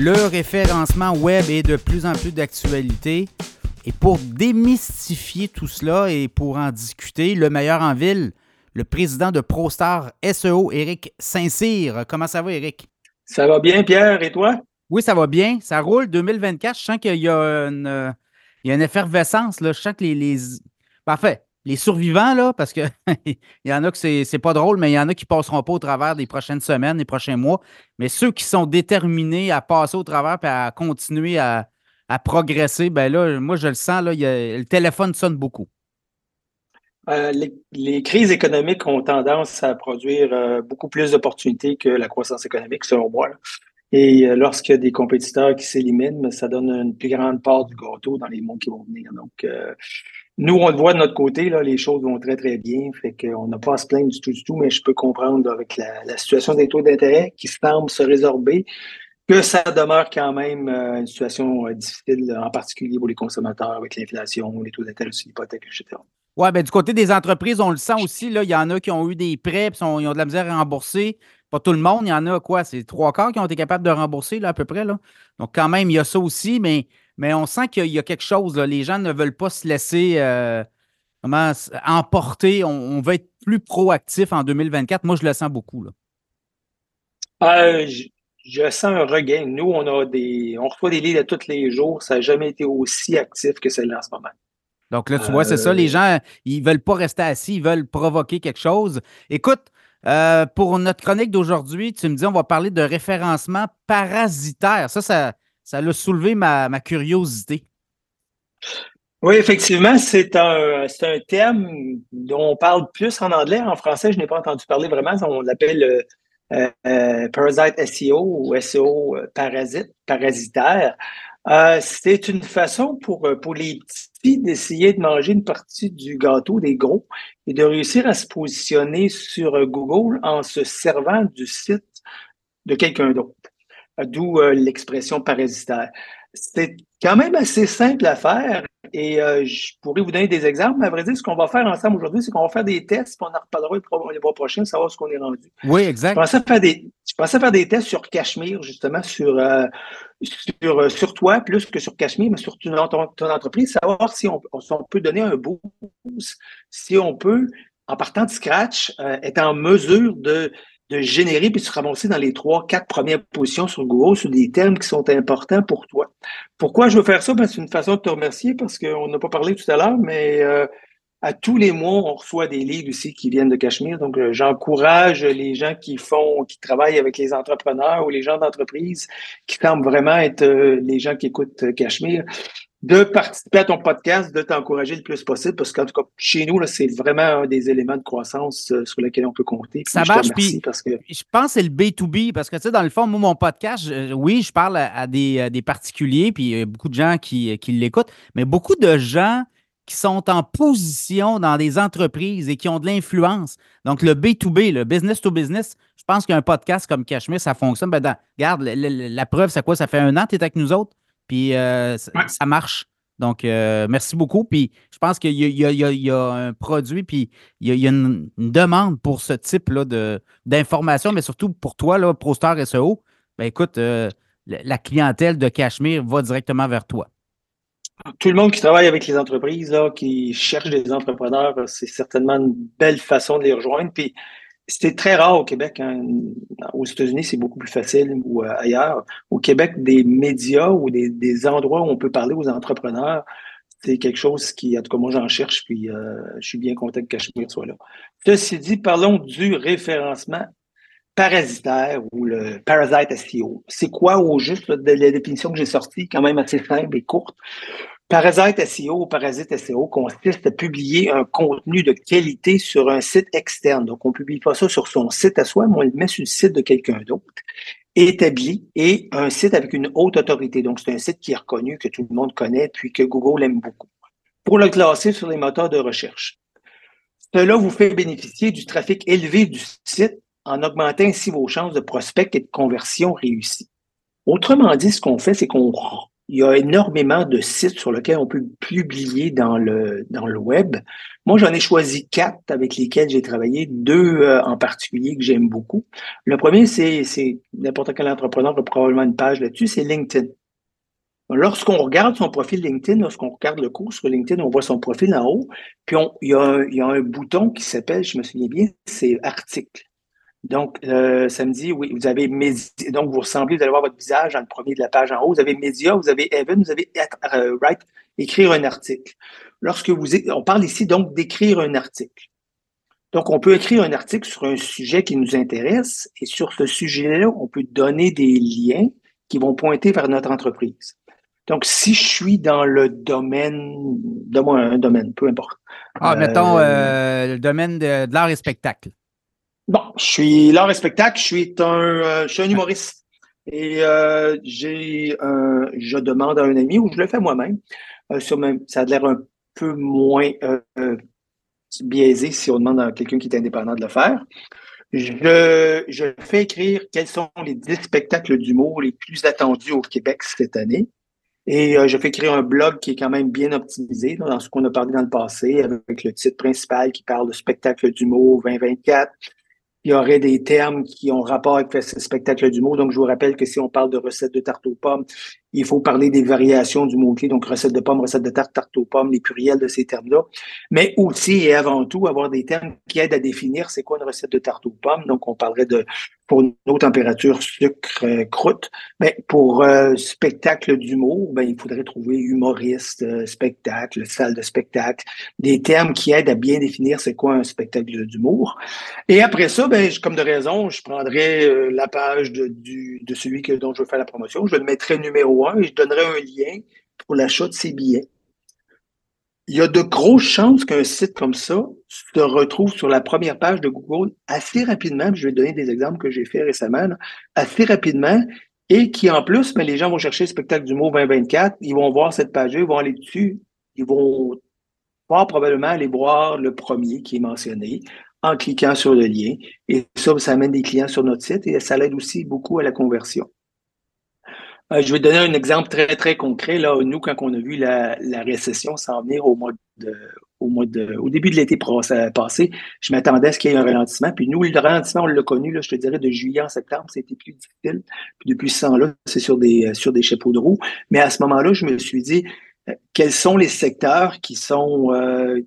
Le référencement web est de plus en plus d'actualité. Et pour démystifier tout cela et pour en discuter, le meilleur en ville, le président de ProStar SEO, Éric Saint-Cyr. Comment ça va, Éric? Ça va bien, Pierre, et toi? Oui, ça va bien. Ça roule 2024. Je sens qu'il y a une, il y a une effervescence. Là. Je sens que les. les... Parfait les survivants, là, parce qu'il y en a que c'est pas drôle, mais il y en a qui passeront pas au travers des prochaines semaines, des prochains mois. Mais ceux qui sont déterminés à passer au travers et à continuer à, progresser, ben là, moi, je le sens, là, le téléphone sonne beaucoup. Euh, les, crises économiques ont tendance à produire euh, beaucoup plus d'opportunités que la croissance économique, selon moi. Et euh, lorsqu'il y a des compétiteurs qui s'éliminent, ça donne une plus grande part du gâteau dans les mois qui vont venir. Donc, nous, on le voit de notre côté, là, les choses vont très, très bien. Fait qu'on n'a pas à se plaindre du tout, du tout, mais je peux comprendre avec la, situation des taux d'intérêt qui semble se résorber que ça demeure quand même euh, une situation euh, difficile, en particulier pour les consommateurs avec l'inflation, les taux d'intérêt sur l'hypothèque, etc. Oui, bien, du côté des entreprises, on le sent aussi. Là, il y en a qui ont eu des prêts, puis ils ont de la misère à rembourser. Pas tout le monde, il y en a quoi? C'est trois quarts qui ont été capables de rembourser, là, à peu près. Donc, quand même, il y a ça aussi, mais mais on sent qu'il y a quelque chose. Les gens ne veulent pas se laisser euh, emporter. On, va être plus proactif en 2024. Moi, je le sens beaucoup. Là. Euh, je, sens un regain. Nous, on a des, on reçoit des livres tous les jours. Ça n'a jamais été aussi actif que celle-là en ce moment. Donc là, tu vois, c'est ça. Les euh, gens, ils ne veulent pas rester assis, ils veulent provoquer quelque chose. Écoute, pour notre chronique d'aujourd'hui, tu me dis, on va parler de référencement parasitaire. Ça, ça, ça a soulevé ma, curiosité. Oui, effectivement, c'est un, un thème dont on parle plus en anglais. En français, je n'ai pas entendu parler vraiment. On l'appelle euh, euh, Parasite SEO ou SEO euh, parasite, parasitaire. c'est une façon pour les petits d'essayer de manger une partie du gâteau des gros et de réussir à se positionner sur Google en se servant du site de quelqu'un d'autre d'où euh, l'expression parasitaire. C'est quand même assez simple à faire et euh, je pourrais vous donner des exemples, mais à vrai dire, ce qu'on va faire ensemble aujourd'hui, c'est qu'on va faire des tests, puis on en reparlera les mois prochains, savoir ce qu'on est rendu. Oui, exact. Je pensais faire des, je pensais faire des tests sur Cachemire, justement, sur, euh, sur, sur toi, plus que sur Cachemire, mais sur ton, ton, entreprise, savoir si on, si on, peut donner un boost, si on peut, en partant de scratch, être en mesure de de générer puis de se ramasser dans les trois, quatre premières positions sur Google sur des termes qui sont importants pour toi. Pourquoi je veux faire ça? Ben, c'est une façon de te remercier parce qu'on n'a pas parlé tout à l'heure, mais euh, à tous les mois, on reçoit des livres aussi qui viennent de Cachemire. Donc, euh, j'encourage les gens qui font, qui travaillent avec les entrepreneurs ou les gens d'entreprise qui semblent vraiment être euh, les gens qui écoutent Cachemire de participer à ton podcast, de t'encourager le plus possible, parce qu'en tout cas, chez nous, c'est vraiment un des éléments de croissance euh, sur lesquels on peut compter. Ça marche, puis parce que... je pense que c'est le B2B, parce que, tu sais, dans le fond, moi, mon podcast, oui, je parle à, des, des, particuliers, puis il y a beaucoup de gens qui, qui l'écoutent, mais beaucoup de gens qui sont en position dans des entreprises et qui ont de l'influence. Donc, le B2B, le business to business, je pense qu'un podcast comme Cashmere, ça fonctionne. Ben, regarde, la, preuve, c'est quoi? Ça fait un an que tu es avec nous autres. Puis euh, ça marche. Donc, euh, merci beaucoup. Puis je pense qu'il y, a un produit, puis il y a, une, demande pour ce type-là d'informations, mais surtout pour toi, là, ProStar SEO. Ben écoute, euh, la clientèle de Cachemire va directement vers toi. Tout le monde qui travaille avec les entreprises, là, qui cherche des entrepreneurs, c'est certainement une belle façon de les rejoindre. Puis c'est très rare au Québec. Hein. Aux États-Unis, c'est beaucoup plus facile ou euh, ailleurs. Au Québec, des médias ou des, endroits où on peut parler aux entrepreneurs, c'est quelque chose qui, en tout cas, moi, j'en cherche, puis euh, je suis bien content que Cachemire soit là. Ceci dit, parlons du référencement parasitaire ou le parasite SEO. C'est quoi au juste la définition que j'ai sortie, quand même assez simple et courte? Parasite SEO ou Parasite SEO consiste à publier un contenu de qualité sur un site externe. Donc, on ne publie pas ça sur son site à soi, mais on le met sur le site de quelqu'un d'autre, établi, et un site avec une haute autorité. Donc, c'est un site qui est reconnu, que tout le monde connaît, puis que Google aime beaucoup, pour le classer sur les moteurs de recherche. Cela vous fait bénéficier du trafic élevé du site en augmentant ainsi vos chances de prospect et de conversion réussie. Autrement dit, ce qu'on fait, c'est qu'on il y a énormément de sites sur lesquels on peut publier dans le, dans le web. Moi, j'en ai choisi quatre avec lesquels j'ai travaillé, deux euh, en particulier que j'aime beaucoup. Le premier, c'est, c'est n'importe quel entrepreneur a probablement une page là-dessus, c'est LinkedIn. Lorsqu'on regarde son profil LinkedIn, lorsqu'on regarde le cours sur LinkedIn, on voit son profil en haut, puis il, y a un, il y a un bouton qui s'appelle, je me souviens bien, c'est article. Donc, euh, ça me dit, oui, vous avez médias, donc vous ressemblez, vous allez voir votre visage dans le premier de la page en haut, vous avez médias, vous avez Evan, vous avez euh, write, écrire un article. Lorsque vous, on parle ici donc d'écrire un article. Donc, on peut écrire un article sur un sujet qui nous intéresse et sur ce sujet-là, on peut donner des liens qui vont pointer vers notre entreprise. Donc, si je suis dans le domaine, donne-moi un domaine, peu importe. Ah, mettons euh, le domaine de, de l'art et spectacle. Bon, je suis l'art et spectacle, je suis un, euh, je suis un humoriste. Et euh, j'ai un, je demande à un ami, ou je le fais moi-même, euh, ça a l'air un peu moins biaisé si on demande à quelqu'un qui est indépendant de le faire. Je, je fais écrire quels sont les 10 spectacles d'humour les plus attendus au Québec cette année. Et je fais écrire un blog qui est quand même bien optimisé dans ce qu'on a parlé dans le passé, avec le titre principal qui parle de spectacle d'humour 2024, il y aurait des termes qui ont rapport avec ce spectacle d'humour. Donc, je vous rappelle que si on parle de recettes de tarte aux pommes, il faut parler des variations du mot-clé, donc recette de pommes, recette de tarte, tarte aux pommes, les pluriels de ces termes-là. Mais aussi et avant tout, avoir des termes qui aident à définir c'est quoi une recette de tarte aux pommes. Donc, on parlerait de pour nos températures sucre, euh, croûte. Mais pour euh, spectacle d'humour, ben, il faudrait trouver humoriste, euh, spectacle, salle de spectacle, des termes qui aident à bien définir c'est quoi un spectacle d'humour. Et après ça, ben, comme de raison, je prendrais la page de celui que, dont je veux faire la promotion, je le mettrais numéro et je donnerais un lien pour l'achat de ces billets il y a de grosses chances qu'un site comme ça se retrouve sur la première page de Google assez rapidement. Je vais donner des exemples que j'ai fait récemment, assez rapidement, et qui en plus, mais les gens vont chercher le spectacle du mot 2024, ils vont voir cette page-là, ils vont aller dessus, ils vont voir probablement aller voir le premier qui est mentionné en cliquant sur le lien. Et ça, ça amène des clients sur notre site et ça l'aide aussi beaucoup à la conversion. Euh, je vais donner un exemple très, très concret. Là, nous, quand on a vu la, récession s'en venir au mois de, au mois de, au début de l'été passé, je m'attendais à ce qu'il y ait un ralentissement. Puis nous, le ralentissement, on l'a connu, là, je te dirais, de juillet en septembre, c'était plus difficile. Puis depuis ce temps-là, c'est sur des, sur des chapeaux de roue. Mais à ce moment-là, je me suis dit, euh, quels sont les secteurs qui sont, euh,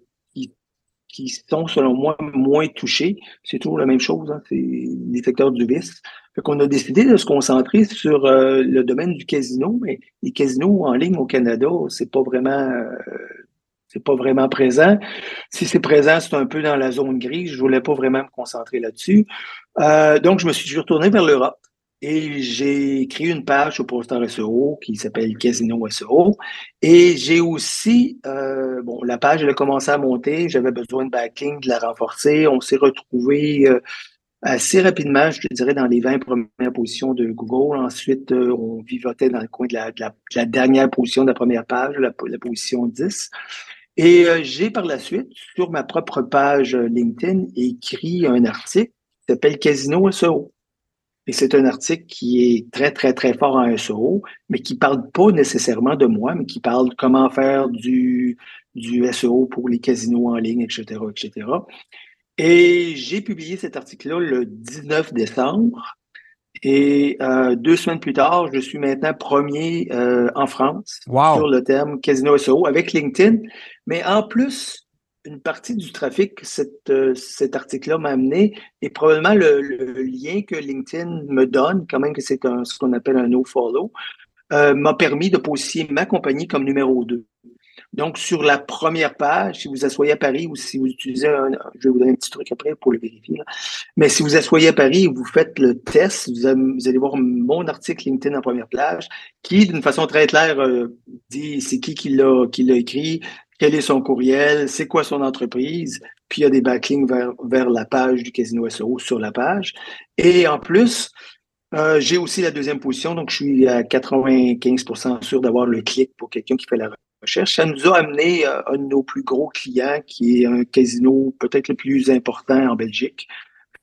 qui, sont, selon moi, moins touchés? C'est toujours la même chose, hein, c'est les secteurs du vice. Fait qu'on a décidé de se concentrer sur euh, le domaine du casino, mais les casinos en ligne au Canada, c'est pas vraiment euh, c'est pas vraiment présent. Si c'est présent, c'est un peu dans la zone grise. Je voulais pas vraiment me concentrer là-dessus. Euh, donc, je me suis retourné vers l'Europe et j'ai créé une page sur Poster SEO qui s'appelle Casino SEO. Et j'ai aussi, bon, la page, elle a commencé à monter. J'avais besoin de backing, de la renforcer. On s'est retrouvé assez rapidement, je te dirais, dans les 20 premières positions de Google. Ensuite, euh, on vivotait dans le coin de la, dernière position de la première page, la, position 10. Et euh, j'ai par la suite, sur ma propre page LinkedIn, écrit un article qui s'appelle Casino SEO. Et c'est un article qui est très, très, très fort en SEO, mais qui parle pas nécessairement de moi, mais qui parle comment faire du, du SEO pour les casinos en ligne, etc., etc. Et j'ai publié cet article-là le 19 décembre. Et euh, deux semaines plus tard, je suis maintenant premier euh, en France sur le terme Casino SEO avec LinkedIn. Mais en plus, une partie du trafic que euh, cet article-là m'a amené et probablement le, lien que LinkedIn me donne, quand même que c'est ce qu'on appelle un no-follow, m'a permis de positionner ma compagnie comme numéro 2. Donc, sur la première page, si vous asseyez à Paris ou si vous utilisez un, je vais vous donner un petit truc après pour le vérifier, mais si vous asseyez à Paris vous faites le test, vous, allez voir mon article LinkedIn en première page qui, d'une façon très claire, euh, dit c'est qui qui l'a, qui l'a écrit, quel est son courriel, c'est quoi son entreprise, puis il y a des backlinks vers, vers la page du Casino SEO sur la page. Et en plus, euh, j'ai aussi la deuxième position, donc je suis à 95% sûr d'avoir le clic pour quelqu'un qui fait la recherche. Ça nous a amené euh, un de nos plus gros clients, qui est un casino peut-être le plus important en Belgique.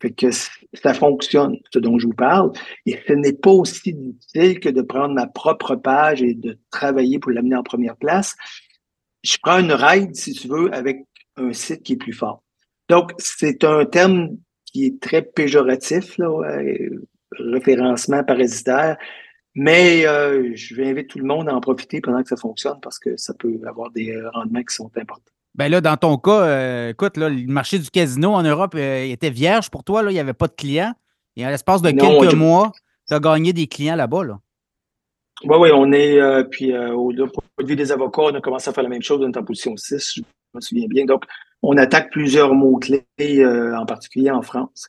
Fait que ça fonctionne, ce dont je vous parle. Et ce n'est pas aussi difficile que de prendre ma propre page et de travailler pour l'amener en première place. Je prends une ride, si tu veux, avec un site qui est plus fort. Donc, c'est un terme qui est très péjoratif, là, référencement parasitaire. Mais euh, je vais inviter tout le monde à en profiter pendant que ça fonctionne parce que ça peut avoir des rendements qui sont importants. Ben là, dans ton cas, euh, écoute, là, le marché du casino en Europe euh, était vierge pour toi. Là, il n'y avait pas de clients. Et à l'espace de quelques mois, tu as gagné des clients là-bas. Là. Oui, oui, on est, euh, puis au point de vue des avocats, on a commencé à faire la même chose, on est en position 6, je me souviens bien. Donc, on attaque plusieurs mots-clés, en particulier en France.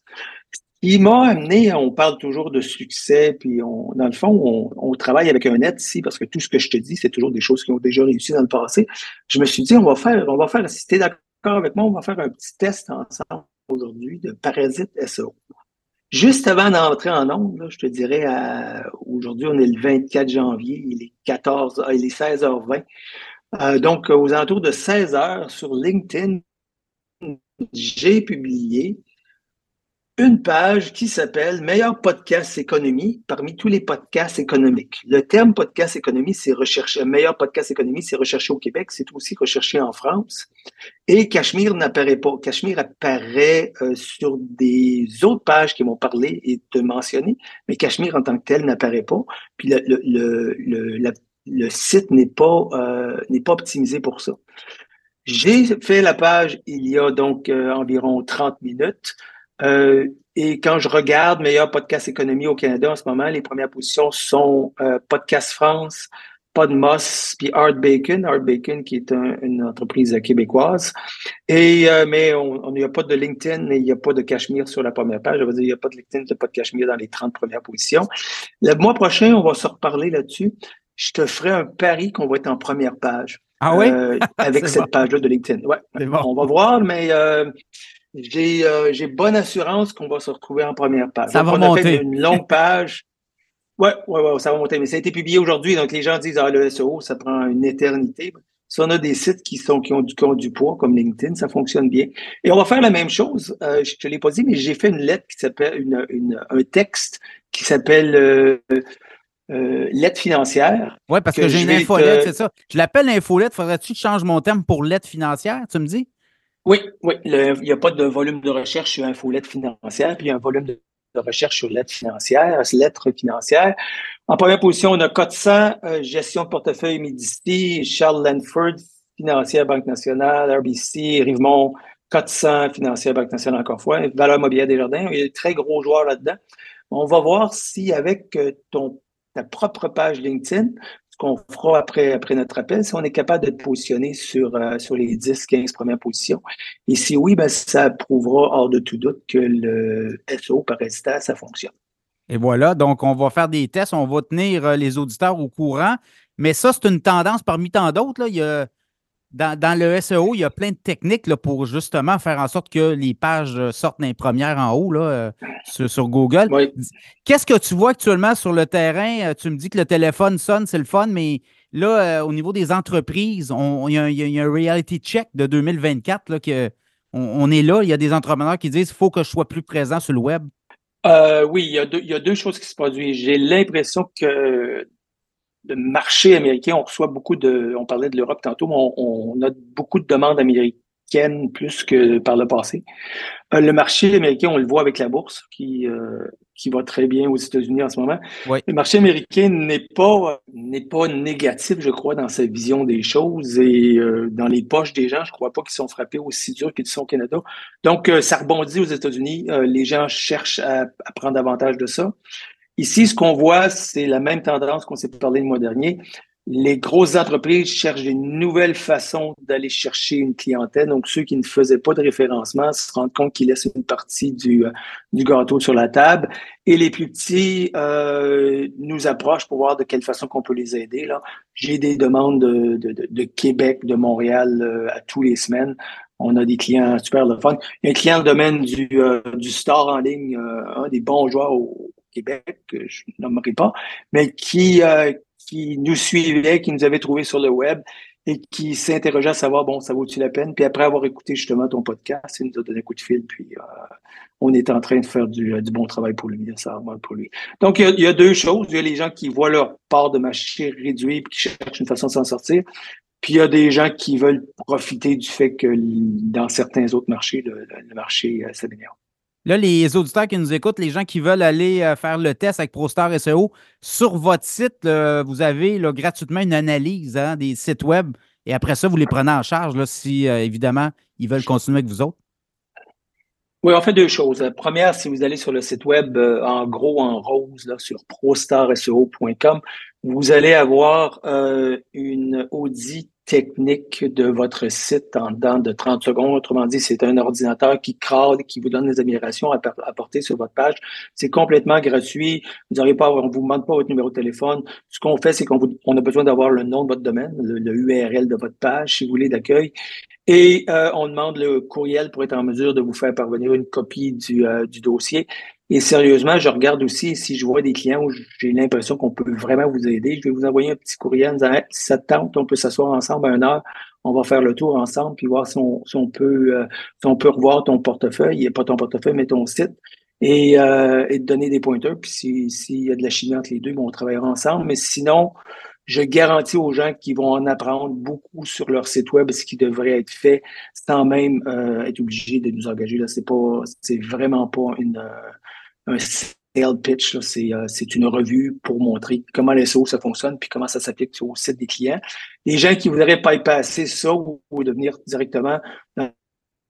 Il m'a amené, on parle toujours de succès, puis on, dans le fond, on, travaille avec un net ici parce que tout ce que je te dis, c'est toujours des choses qui ont déjà réussi dans le passé. Je me suis dit, on va faire, on va faire, si tu es d'accord avec moi, on va faire un petit test ensemble aujourd'hui de Parasite SEO. Juste avant d'entrer en ondes, je te dirais, aujourd'hui, on est le 24 janvier, il est 14, il est 16h20. Euh, donc, aux alentours de 16 h sur LinkedIn, j'ai publié une page qui s'appelle Meilleur podcast économie parmi tous les podcasts économiques. Le terme podcast économie, c'est recherché, meilleur podcast économie, c'est recherché au Québec, c'est aussi recherché en France. Et Cachemire n'apparaît pas. Cachemire apparaît euh, sur des autres pages qui m'ont parlé et te mentionner, mais Cachemire en tant que tel n'apparaît pas. Puis le, le, le, le site n'est pas, euh, n'est pas optimisé pour ça. J'ai fait la page il y a donc euh, environ 30 minutes. Euh, et quand je regarde meilleur podcast économie au Canada en ce moment, les premières positions sont euh, Podcast France, Podmos, puis Art Bacon, Art Bacon qui est une entreprise québécoise. Et euh, mais on n'y a pas de LinkedIn et il n'y a pas de Cachemire sur la première page. Je veux dire, il n'y a pas de LinkedIn, il n'y a pas de Cachemire dans les 30 premières positions. Le mois prochain, on va se reparler là-dessus. Je te ferai un pari qu'on va être en première page. Ah oui? avec cette page-là de LinkedIn. Ouais. On va voir, mais euh, j'ai bonne assurance qu'on va se retrouver en première page. Ça va monter. A fait une longue page. Oui, ouais, ouais, ça va monter. Mais ça a été publié aujourd'hui, donc les gens disent Ah, le SEO, ça prend une éternité. Si on a des sites qui sont qui ont du, du poids, comme LinkedIn, ça fonctionne bien. Et on va faire la même chose. Euh, je ne l'ai pas dit, mais j'ai fait une lettre qui s'appelle une, une, un texte qui s'appelle euh, euh, lettre financière. Oui, parce que, j'ai une infolette, c'est ça. Je l'appelle infolette. Faudrait-tu que je change mon terme pour lettre financière, tu me dis? Oui, oui. il n'y a pas de volume de recherche sur infolette financière, puis il y a un volume de, recherche sur lettre financière, lettre financière. En première position, on a Cotsan, euh, gestion de portefeuille Medici, Charles Lanford, financière Banque nationale, RBC, Rivemont, Cotsan, financière Banque nationale encore fois, Valeur mobilière des jardins. Il y a des très gros joueurs là-dedans. On va voir si avec euh, ton ta propre page LinkedIn, qu'on fera après, notre appel, si on est capable de positionner sur, euh, les 10-15 premières positions. Et si oui, ben, ça prouvera hors de tout doute que le SEO par résultat, ça fonctionne. Et voilà, donc on va faire des tests, on va tenir euh, les auditeurs au courant. Mais ça, c'est une tendance parmi tant d'autres. Il y a dans, le SEO, il y a plein de techniques là, pour justement faire en sorte que les pages euh, sortent d'un première en haut là, euh, sur, Google. Qu'est-ce que tu vois actuellement sur le terrain? Euh, tu me dis que le téléphone sonne, c'est le fun, mais là, au niveau des entreprises, il, y a, un reality check de 2024 là, que on, est là. Il y a des entrepreneurs qui disent qu'il faut que je sois plus présent sur le web. oui, il y, a deux, il y a deux choses qui se produisent. J'ai l'impression que de marché américain, on reçoit beaucoup de, on parlait de l'Europe tantôt, mais on, a beaucoup de demandes américaines plus que par le passé. Euh, le marché américain, on le voit avec la bourse qui, euh, qui va très bien aux États-Unis en ce moment. Le marché américain n'est pas, n'est pas négatif, je crois, dans sa vision des choses et euh, dans les poches des gens, je crois pas qu'ils sont frappés aussi dur qu'ils sont au Canada. Donc, ça rebondit aux États-Unis. les gens cherchent à, à prendre avantage de ça. Ici, ce qu'on voit, c'est la même tendance qu'on s'est parlé le mois dernier. Les grosses entreprises cherchent des nouvelles façons d'aller chercher une clientèle. Donc, ceux qui ne faisaient pas de référencement se rendent compte qu'ils laissent une partie du, euh, gâteau sur la table. Et les plus petits euh, nous approchent pour voir de quelle façon qu'on peut les aider. Là. J'ai des demandes de, Québec, de Montréal euh, à tous les semaines. On a des clients super le fun. Un client dans le domaine du, store en ligne, des bons joueurs au, Québec, que je nommerai pas, mais qui, euh, qui nous suivait, qui nous avait trouvé sur le web et qui s'interrogeait à savoir, bon, ça vaut-il la peine? Puis après avoir écouté justement ton podcast, il nous a donné un coup de fil, puis euh, on est en train de faire du, bon travail pour lui, ça pour lui. Donc, il y, a, deux choses. Il y a les gens qui voient leur part de marché réduit et qui cherchent une façon de s'en sortir. Puis il y a des gens qui veulent profiter du fait que dans certains autres marchés, le, marché euh, s'améliore. Là, les auditeurs qui nous écoutent, les gens qui veulent aller euh, faire le test avec ProStar SEO, sur votre site, vous avez gratuitement une analyse hein, des sites web et après ça, vous les prenez en charge là, si, euh, évidemment, ils veulent continuer avec vous autres. Oui, on fait deux choses. La première, si vous allez sur le site web, euh, en gros, en rose, là, sur prostarseo.com, vous allez avoir une audit technique de votre site en dedans de 30 secondes. Autrement dit, c'est un ordinateur qui crade, qui vous donne des améliorations à apporter sur votre page. C'est complètement gratuit. Vous n'aurez pas, on vous demande pas votre numéro de téléphone. Ce qu'on fait, c'est qu'on on a besoin d'avoir le nom de votre domaine, le, URL de votre page, si vous voulez, d'accueil. Et euh, on demande le courriel pour être en mesure de vous faire parvenir une copie du, euh, du dossier. Et sérieusement, je regarde aussi si je vois des clients où j'ai l'impression qu'on peut vraiment vous aider. Je vais vous envoyer un petit courriel en disant si ça tente, on peut s'asseoir ensemble à une heure, on va faire le tour ensemble, puis voir si on, peut euh, si on peut revoir ton portefeuille, pas ton portefeuille, mais ton site, et, euh, et te donner des pointeurs. Puis s'il y a de la chimie entre les deux, bon, on travaillera ensemble. Mais sinon, je garantis aux gens qui vont en apprendre beaucoup sur leur site web, ce qui devrait être fait sans même euh, être obligé de nous engager. Là, c'est pas, c'est vraiment pas une euh, un sales pitch. Euh, c'est, une revue pour montrer comment les SEO ça fonctionne puis comment ça s'applique au site des clients. Les gens qui voudraient pas y passer ça ou, ou devenir directement dans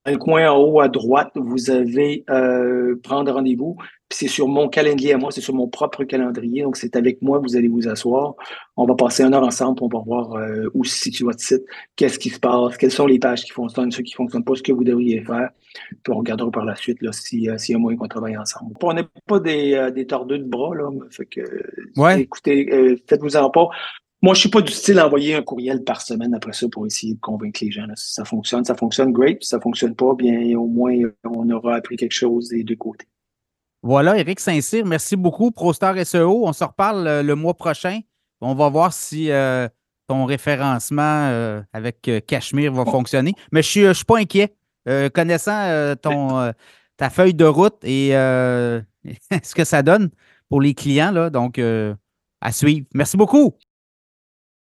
le coin en haut à droite, vous avez euh, prendre rendez-vous. c'est sur mon calendrier à moi, c'est sur mon propre calendrier. Donc, c'est avec moi, vous allez vous asseoir. On va passer une heure ensemble, on va voir euh, où se situe votre site, qu'est-ce qui se passe, quelles sont les pages qui fonctionnent, ceux qui ne fonctionnent pas, ce que vous devriez faire. Puis on regardera par la suite là, s'il y a moyen qu'on travaille ensemble. On n'est pas des, euh, des tordeux de bras, là. Fait que, écoutez, euh, faites-vous en pas. Moi, je suis pas du style à envoyer un courriel par semaine après ça pour essayer de convaincre les gens. Si ça fonctionne, ça fonctionne great. Si ça fonctionne pas, bien au moins on aura appris quelque chose des deux côtés. Voilà, Eric Saint-Cyr, merci beaucoup. ProStar SEO, on se reparle euh, le mois prochain. On va voir si euh, ton référencement euh, avec Cachemire va fonctionner. Mais je ne suis, pas inquiet. connaissant ton, ta feuille de route et ce que ça donne pour les clients, là, donc à suivre. Merci beaucoup.